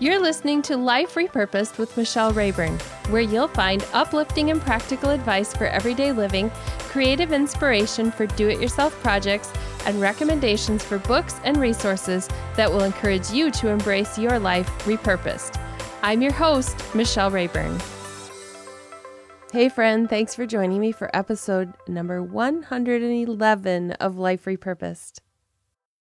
You're listening to Life Repurposed with Michelle Rayburn, where you'll find uplifting and practical advice for everyday living, creative inspiration for do it yourself projects, and recommendations for books and resources that will encourage you to embrace your life repurposed. I'm your host, Michelle Rayburn. Hey, friend, thanks for joining me for episode number 111 of Life Repurposed.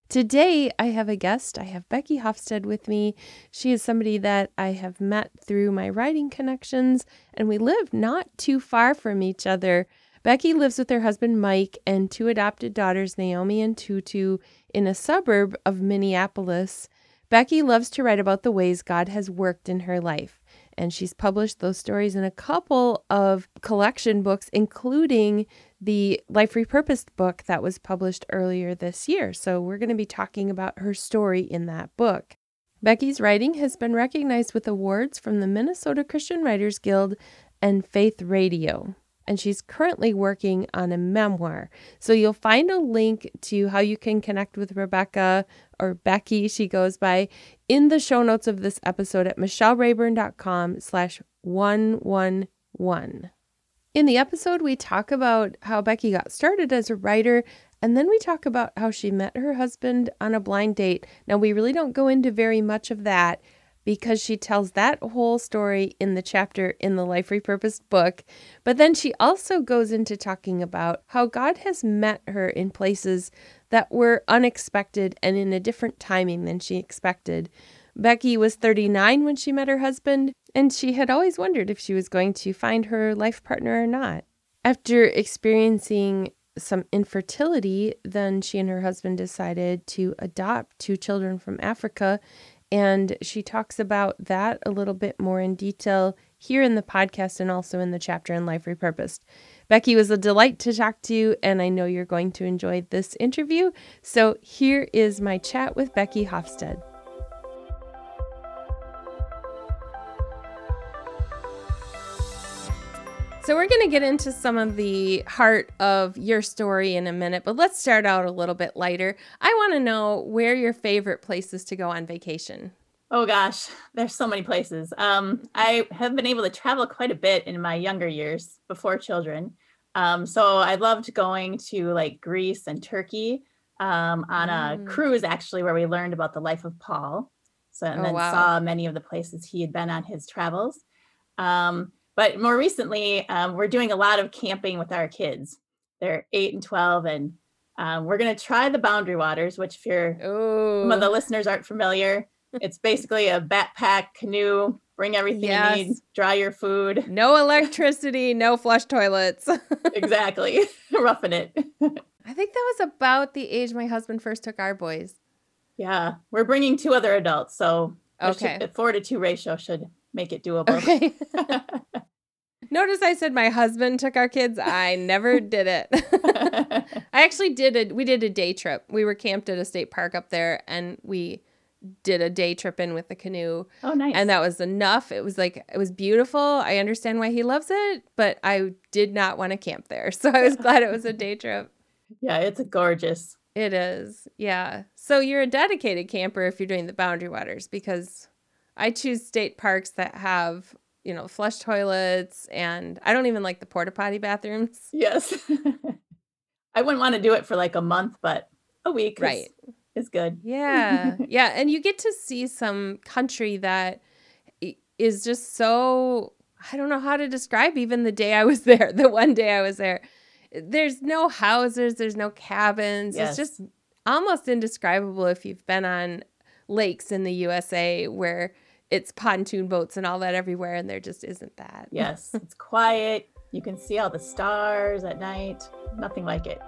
Today, I have a guest. I have Becky Hofstad with me. She is somebody that I have met through my writing connections, and we live not too far from each other. Becky lives with her husband Mike and two adopted daughters, Naomi and Tutu, in a suburb of Minneapolis. Becky loves to write about the ways God has worked in her life and she's published those stories in a couple of collection books, including the Life Repurposed book that was published earlier this year. So, we're going to be talking about her story in that book. Becky's writing has been recognized with awards from the Minnesota Christian Writers Guild and Faith Radio and she's currently working on a memoir. So you'll find a link to how you can connect with Rebecca or Becky, she goes by, in the show notes of this episode at michellerayburn.com slash 111. In the episode, we talk about how Becky got started as a writer, and then we talk about how she met her husband on a blind date. Now, we really don't go into very much of that because she tells that whole story in the chapter in the Life Repurposed book. But then she also goes into talking about how God has met her in places that were unexpected and in a different timing than she expected. Becky was 39 when she met her husband, and she had always wondered if she was going to find her life partner or not. After experiencing some infertility, then she and her husband decided to adopt two children from Africa and she talks about that a little bit more in detail here in the podcast and also in the chapter in Life Repurposed. Becky was a delight to talk to, and I know you're going to enjoy this interview. So here is my chat with Becky Hofstad. So, we're going to get into some of the heart of your story in a minute, but let's start out a little bit lighter. I want to know where your favorite places to go on vacation. Oh gosh, there's so many places. Um, I have been able to travel quite a bit in my younger years before children. Um, so I loved going to like Greece and Turkey um, on a mm. cruise, actually, where we learned about the life of Paul. So and oh, then wow. saw many of the places he had been on his travels. Um, but more recently, um, we're doing a lot of camping with our kids. They're eight and 12, and um, we're going to try the Boundary Waters, which, if you're Ooh. some of the listeners aren't familiar, it's basically a backpack canoe. Bring everything yes. you need, dry your food. No electricity, no flush toilets. exactly. Roughing it. I think that was about the age my husband first took our boys. Yeah. We're bringing two other adults. So okay. Should, four to two ratio should make it doable. Okay. Notice I said my husband took our kids. I never did it. I actually did it. We did a day trip. We were camped at a state park up there and we did a day trip in with the canoe. Oh, nice. And that was enough. It was like, it was beautiful. I understand why he loves it, but I did not want to camp there. So I was glad it was a day trip. Yeah, it's gorgeous. It is. Yeah. So you're a dedicated camper if you're doing the boundary waters because I choose state parks that have you know, flush toilets, and I don't even like the porta potty bathrooms. Yes. I wouldn't want to do it for like a month, but a week right. is, is good. Yeah. yeah. And you get to see some country that is just so, I don't know how to describe even the day I was there, the one day I was there. There's no houses, there's no cabins. Yes. It's just almost indescribable if you've been on lakes in the USA where it's pontoon boats and all that everywhere, and there just isn't that. Yes, it's quiet. You can see all the stars at night. Nothing like it.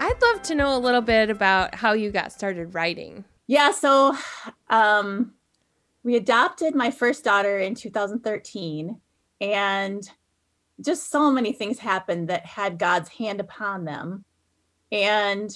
I'd love to know a little bit about how you got started writing. Yeah, so um, we adopted my first daughter in 2013, and just so many things happened that had God's hand upon them. And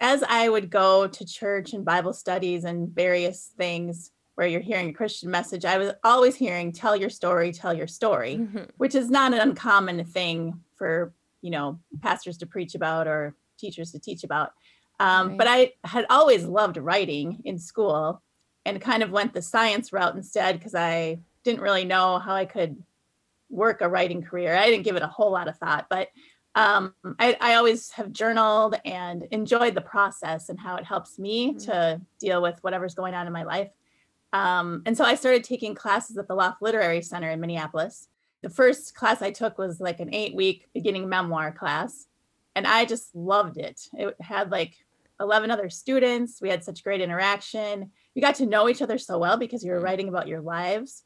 as I would go to church and Bible studies and various things where you're hearing a Christian message, I was always hearing tell your story, tell your story, mm-hmm. which is not an uncommon thing for, you know, pastors to preach about or teachers to teach about. Um, right. But I had always loved writing in school and kind of went the science route instead because I didn't really know how I could work a writing career. I didn't give it a whole lot of thought, but um, I, I, always have journaled and enjoyed the process and how it helps me mm-hmm. to deal with whatever's going on in my life. Um, and so I started taking classes at the Loft Literary Center in Minneapolis. The first class I took was like an eight week beginning memoir class, and I just loved it. It had like 11 other students. We had such great interaction. We got to know each other so well because you were mm-hmm. writing about your lives.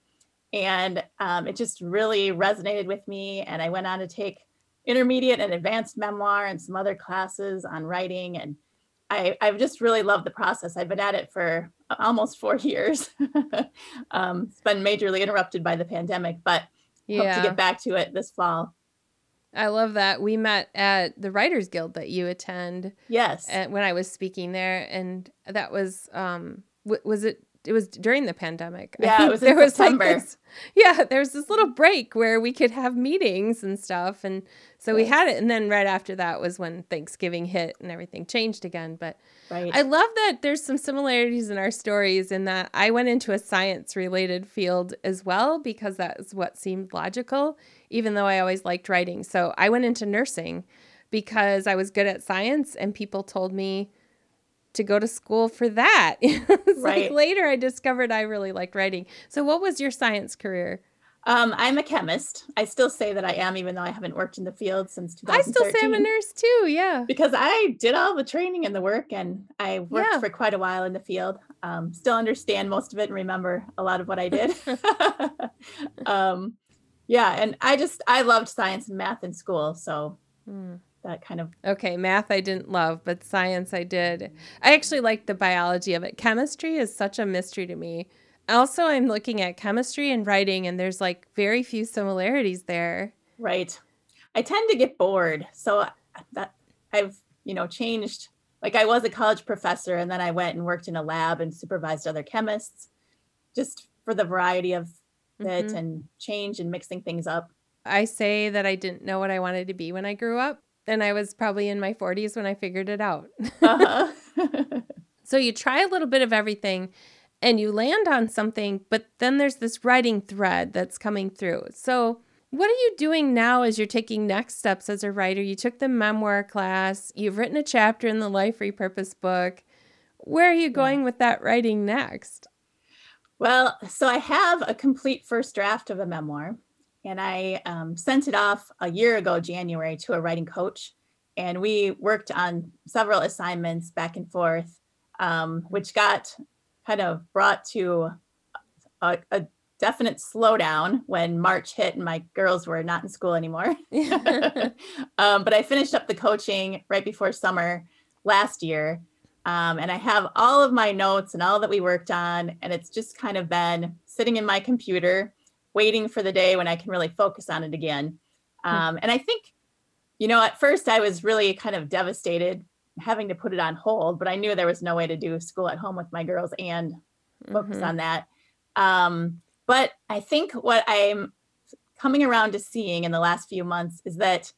And um, it just really resonated with me. And I went on to take intermediate and advanced memoir and some other classes on writing. And I, I've just really loved the process. I've been at it for almost four years. um, it's been majorly interrupted by the pandemic, but yeah. hope to get back to it this fall. I love that. We met at the Writers Guild that you attend. Yes. when I was speaking there. And that was, um, w- was it it was during the pandemic. Yeah, it was there was September. Like this, yeah, there was this little break where we could have meetings and stuff, and so yes. we had it. And then right after that was when Thanksgiving hit and everything changed again. But right. I love that there's some similarities in our stories in that I went into a science related field as well because that's what seemed logical, even though I always liked writing. So I went into nursing because I was good at science, and people told me to go to school for that. right. Like later I discovered I really liked writing. So what was your science career? Um, I'm a chemist. I still say that I am, even though I haven't worked in the field since 2013. I still say I'm a nurse too. Yeah. Because I did all the training and the work and I worked yeah. for quite a while in the field. Um, still understand most of it and remember a lot of what I did. um, yeah. And I just, I loved science and math in school. So mm that kind of okay math i didn't love but science i did. I actually liked the biology of it. Chemistry is such a mystery to me. Also i'm looking at chemistry and writing and there's like very few similarities there. Right. I tend to get bored so that i've you know changed. Like i was a college professor and then i went and worked in a lab and supervised other chemists just for the variety of it mm-hmm. and change and mixing things up. I say that I didn't know what I wanted to be when I grew up and I was probably in my 40s when I figured it out. Uh-huh. so you try a little bit of everything and you land on something, but then there's this writing thread that's coming through. So, what are you doing now as you're taking next steps as a writer? You took the memoir class, you've written a chapter in the Life Repurpose book. Where are you going yeah. with that writing next? Well, so I have a complete first draft of a memoir and I um, sent it off a year ago, January, to a writing coach. And we worked on several assignments back and forth, um, which got kind of brought to a, a, definite slowdown when March hit and my girls were not in school anymore. um, but I finished up the coaching right before summer last year. Um, and I have all of my notes and all that we worked on. And it's just kind of been sitting in my computer waiting for the day when I can really focus on it again. Hmm. Um, and I think, you know, at first I was really kind of devastated having to put it on hold, but I knew there was no way to do school at home with my girls and focus mm-hmm. on that. Um, but I think what I'm coming around to seeing in the last few months is that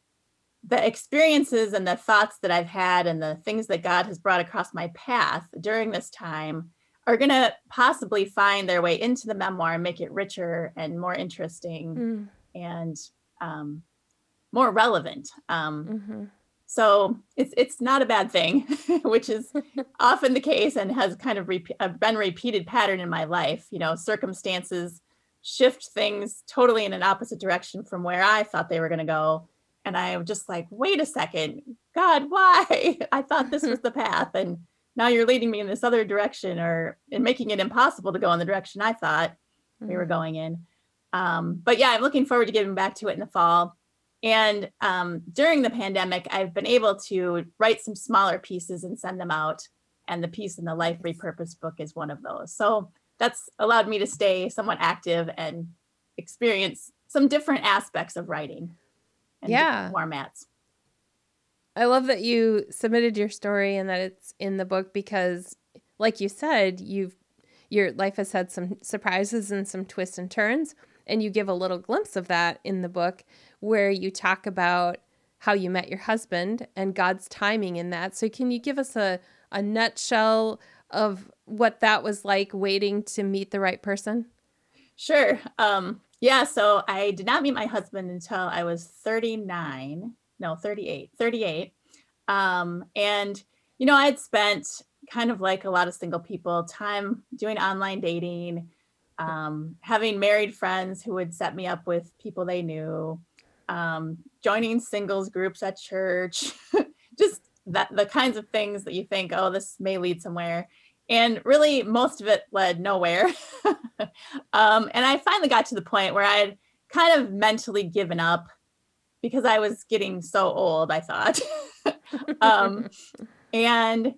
the experiences and the thoughts that I've had and the things that God has brought across my path during this time are going to possibly find their way into the memoir and make it richer and more interesting mm. and um, more relevant. Um, mm-hmm. So it's it's not a bad thing, which is often the case and has kind of re- uh, been repeated pattern in my life. You know, circumstances shift things totally in an opposite direction from where I thought they were going to go, and I'm just like, wait a second, God, why? I thought this was the path, and now you're leading me in this other direction or in making it impossible to go in the direction I thought mm-hmm. we were mm. going in. Um, but yeah, I'm looking forward to getting back to it in the fall. And um, during the pandemic, I've been able to write some smaller pieces and send them out. And the piece in the Life Repurposed book is one of those. So that's allowed me to stay somewhat active and experience some different aspects of writing and yeah. formats. I love that you submitted your story and that it's in the book because like you said, you've your life has had some surprises and some twists and turns and you give a little glimpse of that in the book where you talk about how you met your husband and God's timing in that. So, can you give us a, a nutshell of what that was like waiting to meet the right person? Sure. Um, yeah, so I did not meet my husband until I was 39. No, 38. 38. Um, and, you know, I had spent kind of like a lot of single people time doing online dating, um, having married friends who would set me up with people they knew, um, joining singles groups at church, just that the kinds of things that you think, oh, this may lead somewhere. And really, most of it led nowhere. um, and I finally got to the point where I had kind of mentally given up because I was getting so old, I thought. um, and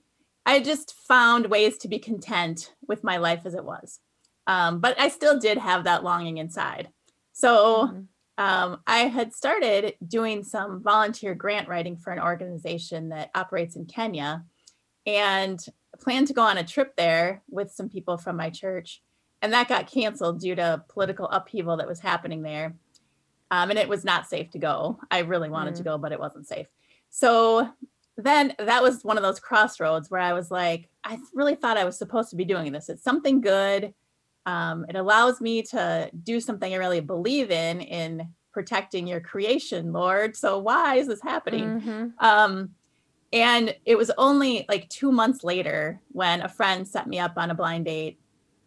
I just found ways to be content with my life as it was. Um, but I still did have that longing inside. So mm-hmm um, I had started doing some volunteer grant writing for an organization that operates in Kenya and planned to go on a trip there with some people from my church. And that got canceled due to political upheaval that was happening there. Um, and it was not safe to go. I really wanted mm. to go, but it wasn't safe. So then that was one of those crossroads where I was like, I really thought I was supposed to be doing this. It's something good um, it allows me to do something I really believe in in protecting your creation, Lord. So why is this happening? Mm-hmm. Um, and it was only like two months later when a friend set me up on a blind date,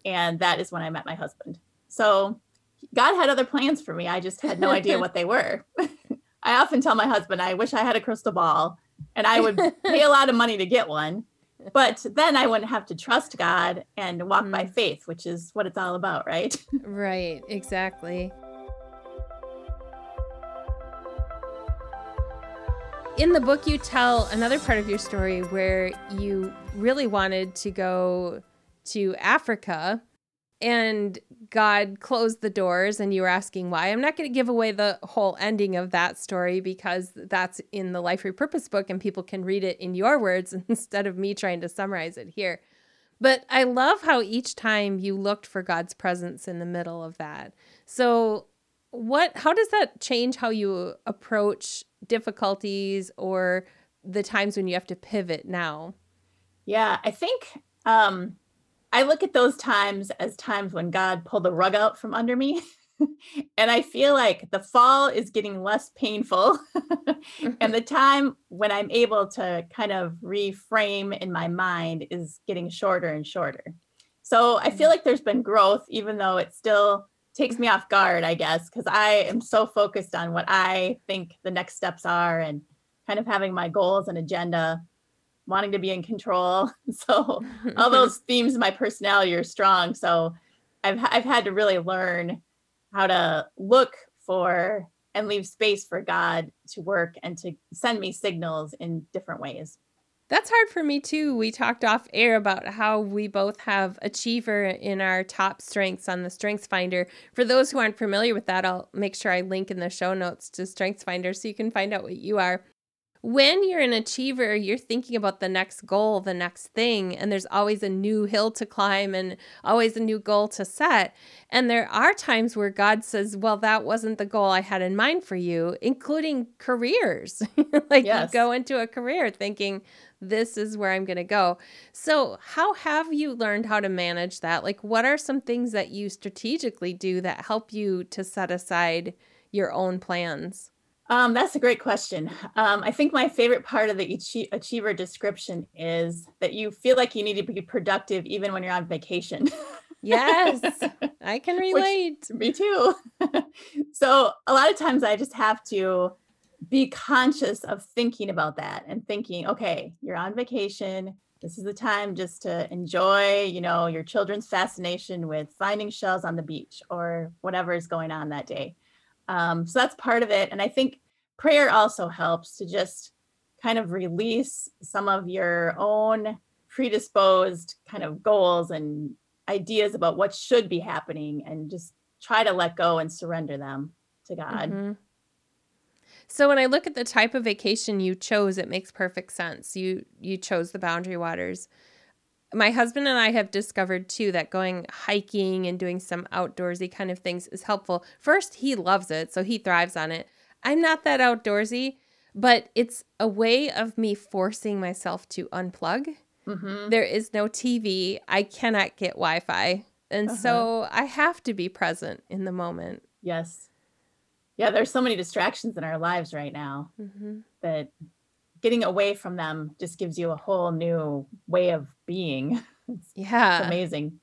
and that is when I met my husband. So God had other plans for me. I just had no idea what they were. I often tell my husband, I wish I had a crystal ball and I would pay a lot of money to get one but then I wouldn't have to trust God and walk mm. by faith, which is what it's all about, right? right, exactly. In the book, you tell another part of your story where you really wanted to go to Africa and God closed the doors and you were asking why. I'm not going to give away the whole ending of that story because that's in the Life Repurpose book and people can read it in your words instead of me trying to summarize it here. But I love how each time you looked for God's presence in the middle of that. So, what how does that change how you approach difficulties or the times when you have to pivot now? Yeah, I think um I look at those times as times when God pulled the rug out from under me. and I feel like the fall is getting less painful. and the time when I'm able to kind of reframe in my mind is getting shorter and shorter. So I feel mm. like there's been growth, even though it still takes me off guard, I guess, because I am so focused on what I think the next steps are and kind of having my goals and agenda wanting to be in control. So all those themes of my personality are strong. So I've I've had to really learn how to look for and leave space for God to work and to send me signals in different ways. That's hard for me too. We talked off air about how we both have achiever in our top strengths on the Strengths Finder. For those who aren't familiar with that, I'll make sure I link in the show notes to Strengths Finder so you can find out what you are when you're an achiever, you're thinking about the next goal, the next thing, and there's always a new hill to climb and always a new goal to set. And there are times where God says, Well, that wasn't the goal I had in mind for you, including careers. like yes. you go into a career thinking, This is where I'm going to go. So, how have you learned how to manage that? Like, what are some things that you strategically do that help you to set aside your own plans? Um, that's a great question. Um, I think my favorite part of the achiever description is that you feel like you need to be productive even when you're on vacation. yes, I can relate. Which, me too. so a lot of times I just have to be conscious of thinking about that and thinking, okay, you're on vacation. This is the time just to enjoy, you know, your children's fascination with finding shells on the beach or whatever is going on that day. Um, so that's part of it. And I think prayer also helps to just kind of release some of your own predisposed kind of goals and ideas about what should be happening and just try to let go and surrender them to God. Mm-hmm. So when I look at the type of vacation you chose, it makes perfect sense. You you chose the Boundary Waters my husband and I have discovered too that going hiking and doing some outdoorsy kind of things is helpful. First, he loves it, so he thrives on it. I'm not that outdoorsy, but it's a way of me forcing myself to unplug. hmm There is no TV. I cannot get Wi Fi. And Uh-huh. so I have to be present in the moment. Yes. Yeah, there's so many distractions in our lives right now hmm that getting away from them just gives you a whole new way of being. It's Yeah. amazing.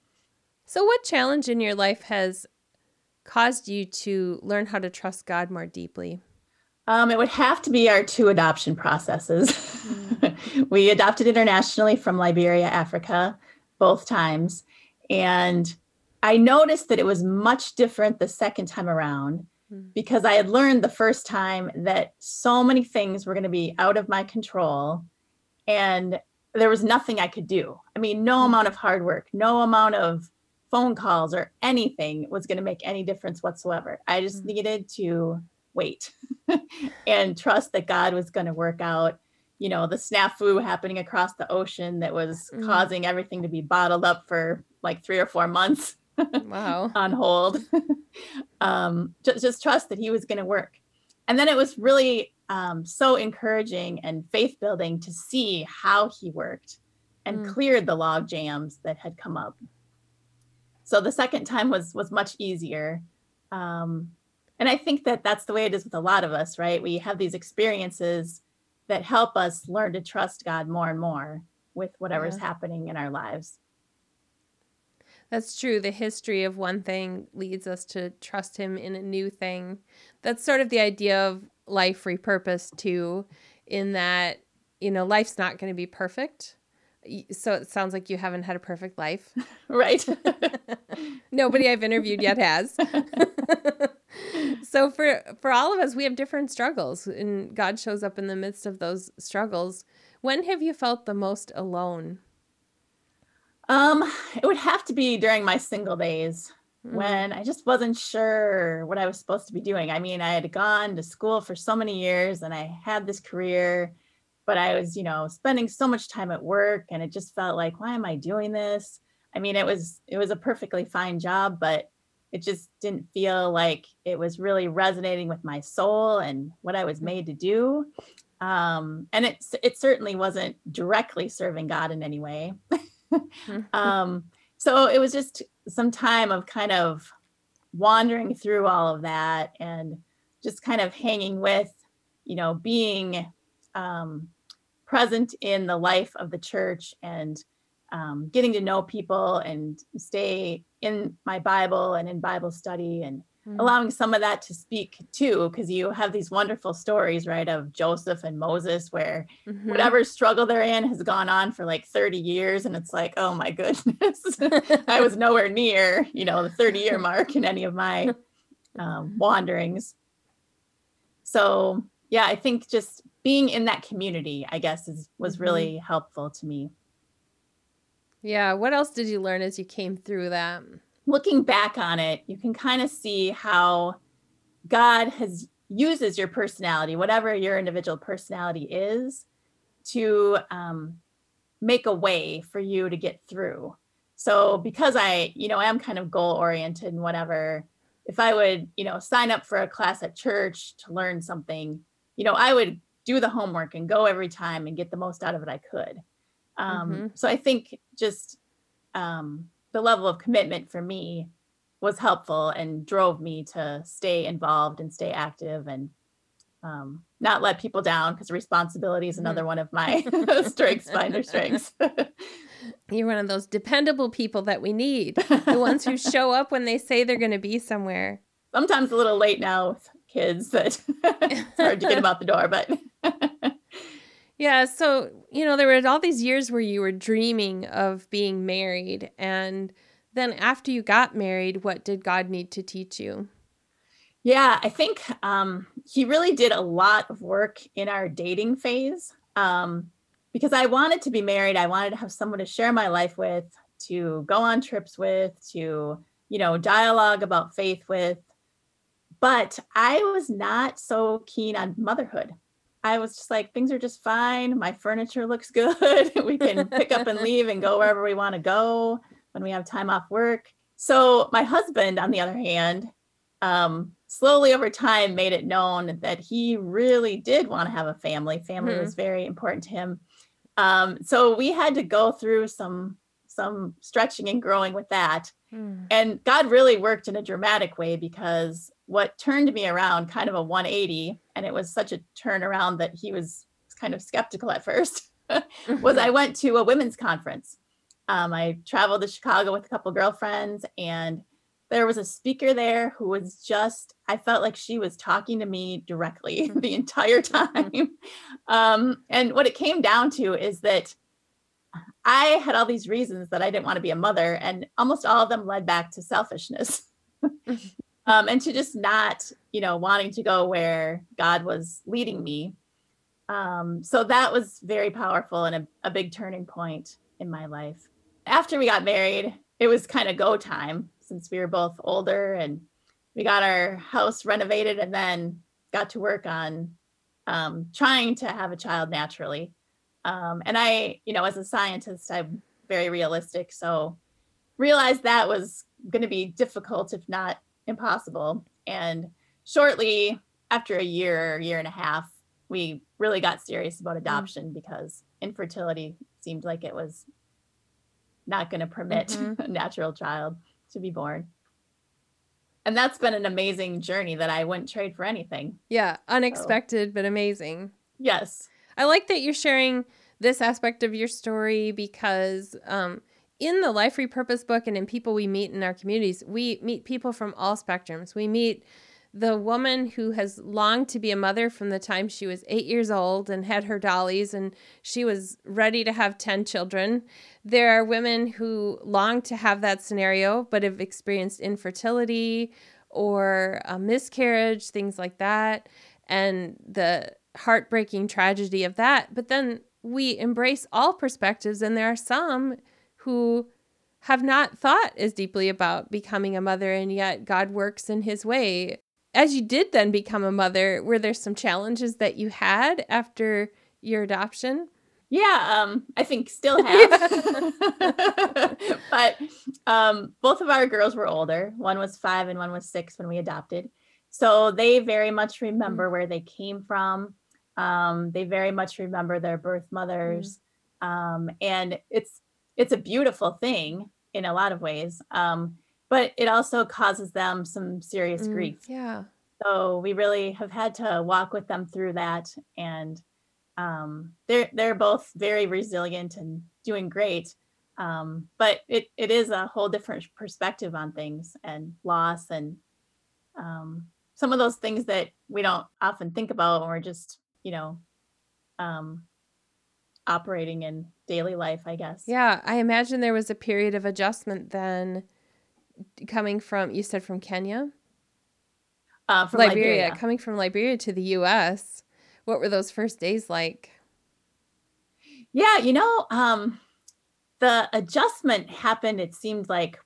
So, what challenge in your life has caused you to learn how to trust God more deeply? Um, it would have to be our two adoption processes. we adopted internationally from Liberia, Africa, both times. And I noticed that it was much different the second time around Mm. Because I had learned the first time that so many things were going to be out of my control and there was nothing I could do. I mean, no Mm. amount of hard work, no amount of phone calls or anything was going to make any difference whatsoever. I just Mm. needed to wait and trust that God was going to work out, you know, the snafu happening across the ocean that was Mm. causing everything to be bottled up for like three or four months Wow. on hold. um, just, just trust that he was going to work. And then it was really um, so encouraging and faith building to see how he worked and Mm. cleared the log jams that had come up. So the second time was was much easier. Um, and I think that that's the way it is with a lot of us, right? We have these experiences that help us learn to trust God more and more with whatever's Yeah. happening in our lives. That's true. The history of one thing leads us to trust him in a new thing. That's sort of the idea of life repurposed, too, in that, you know, life's not going to be perfect. So it sounds like you haven't had a perfect life. Right. Nobody I've interviewed yet has. so for for all of us, we have different struggles, and God shows up in the midst of those struggles. When have you felt the most alone? Um, it would have to be during my single days Mm, when I just wasn't sure what I was supposed to be doing. I mean, I had gone to school for so many years and I had this career, but I was, you know, spending so much time at work and it just felt like, why am I doing this? I mean, it was it was a perfectly fine job, but it just didn't feel like it was really resonating with my soul and what I was made to do. Um, and it it certainly wasn't directly serving God in any way. Mhm. um, so it was just some time of kind of wandering through all of that and just kind of hanging with, you know, being um, present in the life of the church and um, getting to know people and stay in my Bible and in Bible study and Mm. allowing some of that to speak too, because you have these wonderful stories, right, of Joseph and Moses where Mhm. whatever struggle they're in has gone on for like 30 years and it's like oh my goodness i was nowhere near you know the 30 year mark in any of my um, wanderings so yeah i think just being in that community i guess is was really helpful to me Yeah. What else did you learn as you came through that? Looking back on it you can kind of see how god has uses your personality whatever your individual personality is to um, make a way for you to get through so because i you know am kind of goal oriented and whatever if i would you know sign up for a class at church to learn something you know i would do the homework and go every time and get the most out of it i could um, Mhm. so i think just um, the level of commitment for me was helpful and drove me to stay involved and stay active and um, not let people down because responsibility is another one of my strengths, minor strengths. You're one of those dependable people that we need. The ones who show up when they say they're going to be somewhere. Sometimes a little late now with kids that it's hard to get them out the door, but Yeah, so you know there were all these years where you were dreaming of being married, and then after you got married, what did God need to teach you? Yeah, I think um, he really did a lot of work in our dating phase um, because I wanted to be married. I wanted to have someone to share my life with, to go on trips with, to, you know, dialogue about faith with. But I was not so keen on motherhood. I was just like, things are just fine. My furniture looks good. we can pick up and leave and go wherever we want to go when we have time off work. So, my husband, on the other hand, um, slowly over time made it known that he really did want to have a family. Family mm-hmm. was very important to him. Um, so we had to go through some some stretching and growing with that. Mm. And God really worked in a dramatic way because what turned me around kind of a 180 and it was such a turnaround that he was kind of skeptical at first was I went to a women's conference. Um, I traveled to Chicago with a couple girlfriends and there was a speaker there who was just i felt like she was talking to me directly the entire time. Um, and what it came down to is that i had all these reasons that i didn't want to be a mother and almost all of them led back to selfishness um, and to just not you know wanting to go where god was leading me um, so that was very powerful and a, a big turning point in my life after we got married it was kind of go time since we were both older and we got our house renovated and then got to work on um, trying to have a child naturally. Um, and I, you know, as a scientist, I'm very realistic. So realized that was going to be difficult, if not impossible. And shortly after a year, year and a half, we really got serious about mm. adoption mm. because infertility seemed like it was not going to permit mm-hmm. a natural child to be born. And that's been an amazing journey that I wouldn't trade for anything. Yeah, unexpected so. but amazing. Yes. I like that you're sharing this aspect of your story because um, in the Life Repurpose book and in people we meet in our communities, we meet people from all spectrums. We meet the woman who has longed to be a mother from the time she was eight years old and had her dollies and she was ready to have 10 children. There are women who long to have that scenario but have experienced infertility or a miscarriage, things like that, and the heartbreaking tragedy of that. But then we embrace all perspectives, and there are some who have not thought as deeply about becoming a mother, and yet God works in his way as you did then become a mother, were there some challenges that you had after your adoption? Yeah, um, I think still have. but um, both of our girls were older. One was five and one was six when we adopted. So they very much remember mm. where they came from. Um, they very much remember their birth mothers. Mm. Um, and it's it's a beautiful thing in a lot of ways. Um, but it also causes them some serious mm, grief. Yeah. So we really have had to walk with them through that, and um, they're they're both very resilient and doing great. Um, but it it is a whole different perspective on things and loss and um, some of those things that we don't often think about when we're just you know um, operating in daily life. I guess. Yeah, I imagine there was a period of adjustment then coming from you said from Kenya? Uh, from Liberia. Liberia. Coming from Liberia to the U.S., what were those first days like? Yeah, you know, um, the adjustment happened. It seemed like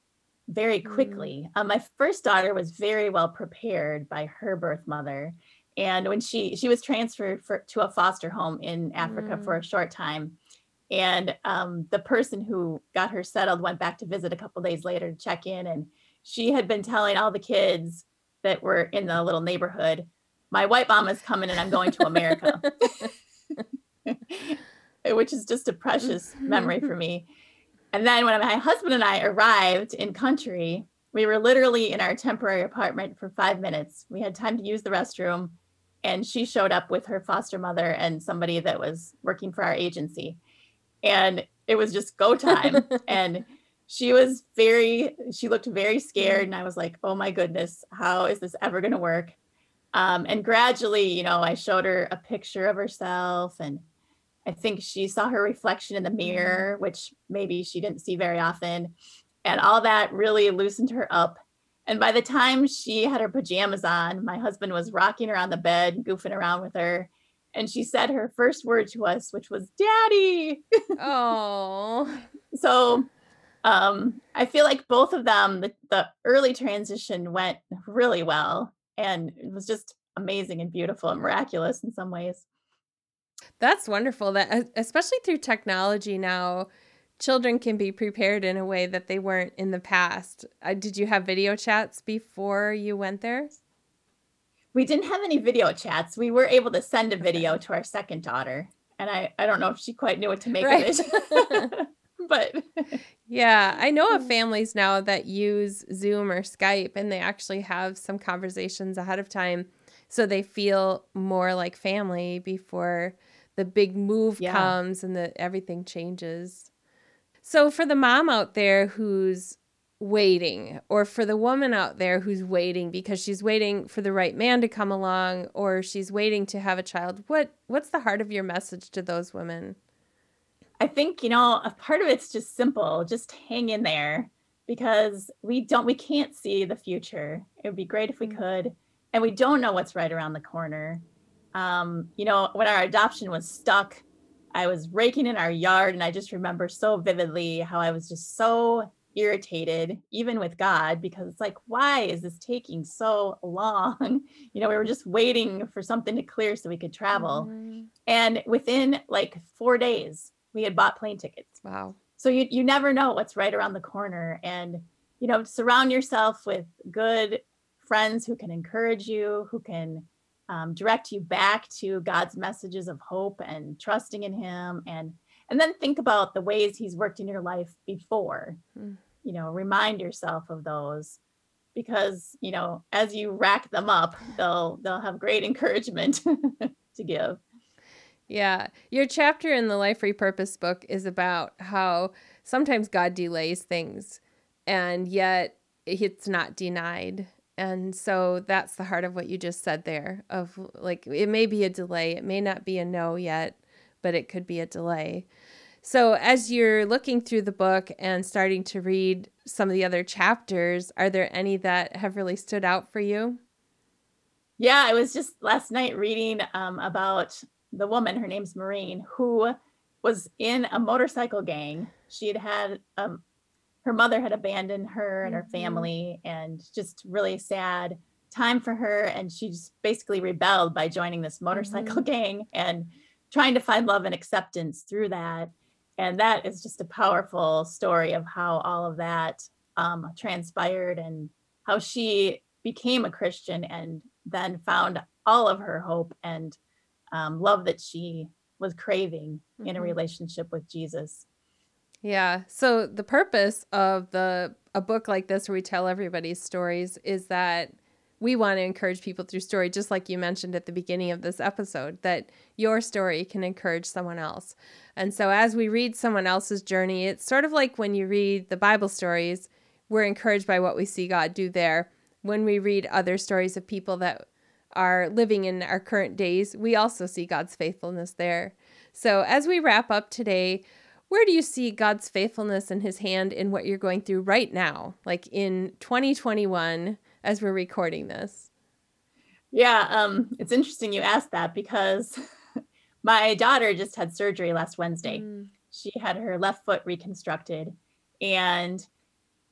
very quickly. Mm. My first daughter was very well prepared by her birth mother, and when she she was transferred for, to a foster home in Africa mm. for a short time, and um, the person who got her settled went back to visit a couple days later to check in. And she had been telling all the kids that were in the little neighborhood, my white mom is coming and I'm going to America, which is just a precious memory for me. And then when my husband and I arrived in country, we were literally in our temporary apartment for five minutes. We had time to use the restroom. And she showed up with her foster mother and somebody that was working for our agency. And it was just go time. And she was very she looked very scared and i was like oh my goodness how is this ever going to work? Um, and gradually you know i showed her a picture of herself and i think she saw her reflection in the mirror which maybe she didn't see very often. And all that really loosened her up and by the time she had her pajamas on my husband was rocking her on the bed goofing around with her and she said her first word to us, which was "daddy." Oh. so, um, I feel like both of them, the, the early transition went really well, and it was just amazing and beautiful and miraculous in some ways. That's wonderful. That especially through technology now, children can be prepared in a way that they weren't in the past. Uh, did you have video chats before you went there? We didn't have any video chats. We were able to send a video to our second daughter, and I I don't know if she quite knew what to make right. of it. but yeah, I know of families now that use Zoom or Skype and they actually have some conversations ahead of time so they feel more like family before the big move yeah. comes and that everything changes. So for the mom out there who's waiting or for the woman out there who's waiting because she's waiting for the right man to come along or she's waiting to have a child, what what's the heart of your message to those women? I think, you know, a part of it's just simple, just hang in there because we don't we can't see the future. It would be great if we mm. could and we don't know what's right around the corner. Um, you know, when our adoption was stuck, I was raking in our yard, and I just remember so vividly how I was just so irritated, even with God, because it's like, why is this taking so long? You know, we were just waiting for something to clear so we could travel. Mm-hmm. And within like four days, we had bought plane tickets. Wow. So you you never know what's right around the corner. And, you know, surround yourself with good friends who can encourage you, who can um, direct you back to God's messages of hope and trusting in Him, and and then think about the ways He's worked in your life before. Mm. You know, remind yourself of those because you know as you rack them up, they'll they'll have great encouragement to give. Yeah, your chapter in the Life Repurpose book is about how sometimes God delays things, and yet it's not denied and so that's the heart of what you just said there of like it may be a delay it may not be a no yet but it could be a delay. So as you're looking through the book and starting to read some of the other chapters are there any that have really stood out for you? Yeah i was just last night reading um, about the woman her name's maureen who was in a motorcycle gang. She had had um, her mother had abandoned her and her mm-hmm. family and just really sad time for her and she just basically rebelled by joining this motorcycle mm-hmm. gang and trying to find love and acceptance through that and that is just a powerful story of how all of that um, transpired and how she became a christian and then found all of her hope and um, love that she was craving mm-hmm. in a mm-hmm. relationship with jesus yeah. So the purpose of the a book like this where we tell everybody's stories is that we want to encourage people through story just like you mentioned at the beginning of this episode that your story can encourage someone else. And so as we read someone else's journey, it's sort of like when you read the Bible stories, we're encouraged by what we see God do there. When we read other stories of people that are living in our current days, we also see God's faithfulness there. So as we wrap up today, where do you see God's faithfulness and his hand in what you're going through right now, like in 2021 as we're recording this? Yeah, um, it's interesting you asked that because my daughter just had surgery last Wednesday. Mm. She had her left foot reconstructed. And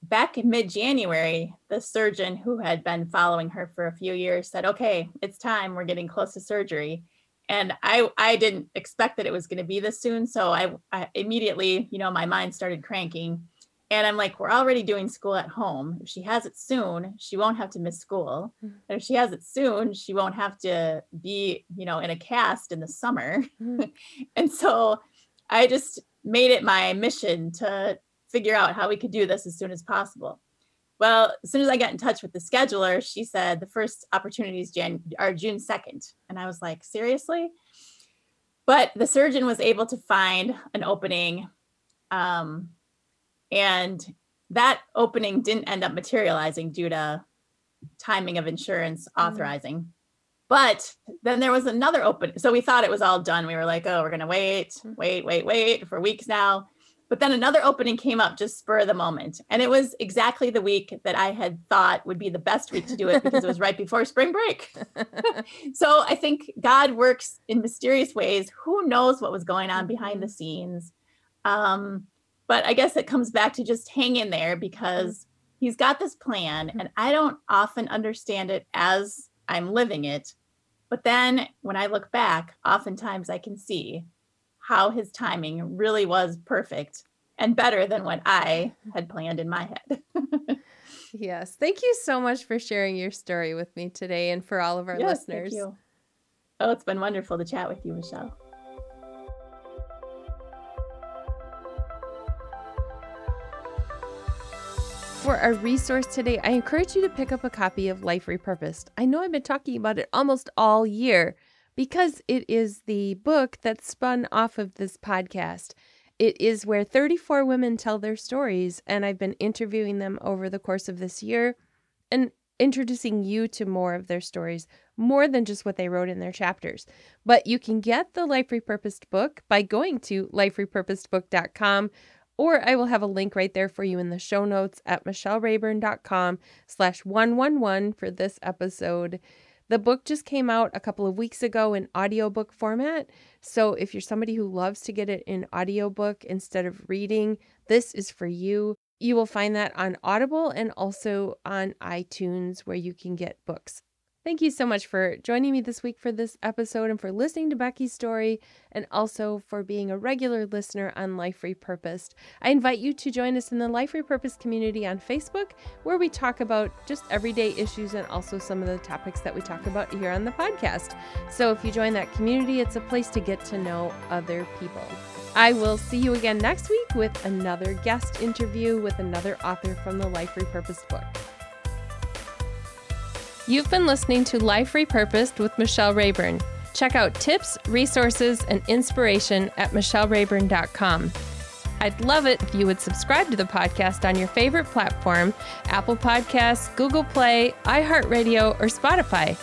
back in mid January, the surgeon who had been following her for a few years said, Okay, it's time. We're getting close to surgery and I I didn't expect that it was going to be this soon. So I, I immediately, you know, my mind started cranking. And I'm like, we're already doing school at home. If she has it soon, she won't have to miss school. Mm-hmm. And if she has it soon, she won't have to be, you know, in a cast in the summer. Mm-hmm. and so I just made it my mission to figure out how we could do this as soon as possible. Well, as soon as I got in touch with the scheduler, she said the first opportunities Jan- are June 2nd. And I was like, seriously? But the surgeon was able to find an opening. Um, and that opening didn't end up materializing due to timing of insurance mm. authorizing. Mm. But then there was another open. So we thought it was all done. We were like, oh, we're going to wait, mm. wait, wait, wait for weeks now. But then another opening came up just spur of the moment. And it was exactly the week that I had thought would be the best week to do it because it was right before spring break. so I think God works in mysterious ways. Who knows what was going on behind the mm-hmm. scenes? Um, but I guess it comes back to just hang in there because he's got this plan and I don't often understand it as I'm living it. But then when I look back, oftentimes I can see how his timing really was perfect and better than what I had planned in my head. Yes. Thank you so much for sharing your story with me today and for all of our Yes, listeners. thank you. Oh, it's been wonderful to chat with you, Michelle. For our resource today, I encourage you to pick up a copy of Life Repurposed. I know I've been talking about it almost all year because it is the book that spun off of this podcast. It is where 34 women tell their stories, and I've been interviewing them over the course of this year and introducing you to more of their stories, more than just what they wrote in their chapters. But you can get the Life Repurposed book by going to liferepurposedbook.com or I will have a link right there for you in the show notes at michellerayburn.com slash 111 for this episode. The book just came out a couple of weeks ago in audiobook format. So if you're somebody who loves to get it in audiobook instead of reading, this is for you. You will find that on Audible and also on iTunes where you can get books. Thank you so much for joining me this week for this episode and for listening to Becky's story and also for being a regular listener on Life Repurposed. I invite you to join us in the Life Repurposed community on Facebook where we talk about just everyday issues and also some of the topics that we talk about here on the podcast. So if you join that community, it's a place to get to know other people. I will see you again next week with another guest interview with another author from the Life Repurposed book. You've been listening to Life Repurposed with Michelle Rayburn. Check out tips, resources, and inspiration at michellerayburn.com. I'd love it if you would subscribe to the podcast on your favorite platform Apple Podcasts, Google Play, iHeartRadio, or Spotify.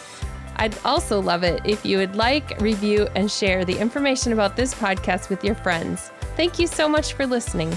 I'd also love it if you would like, review, and share the information about this podcast with your friends. Thank you so much for listening.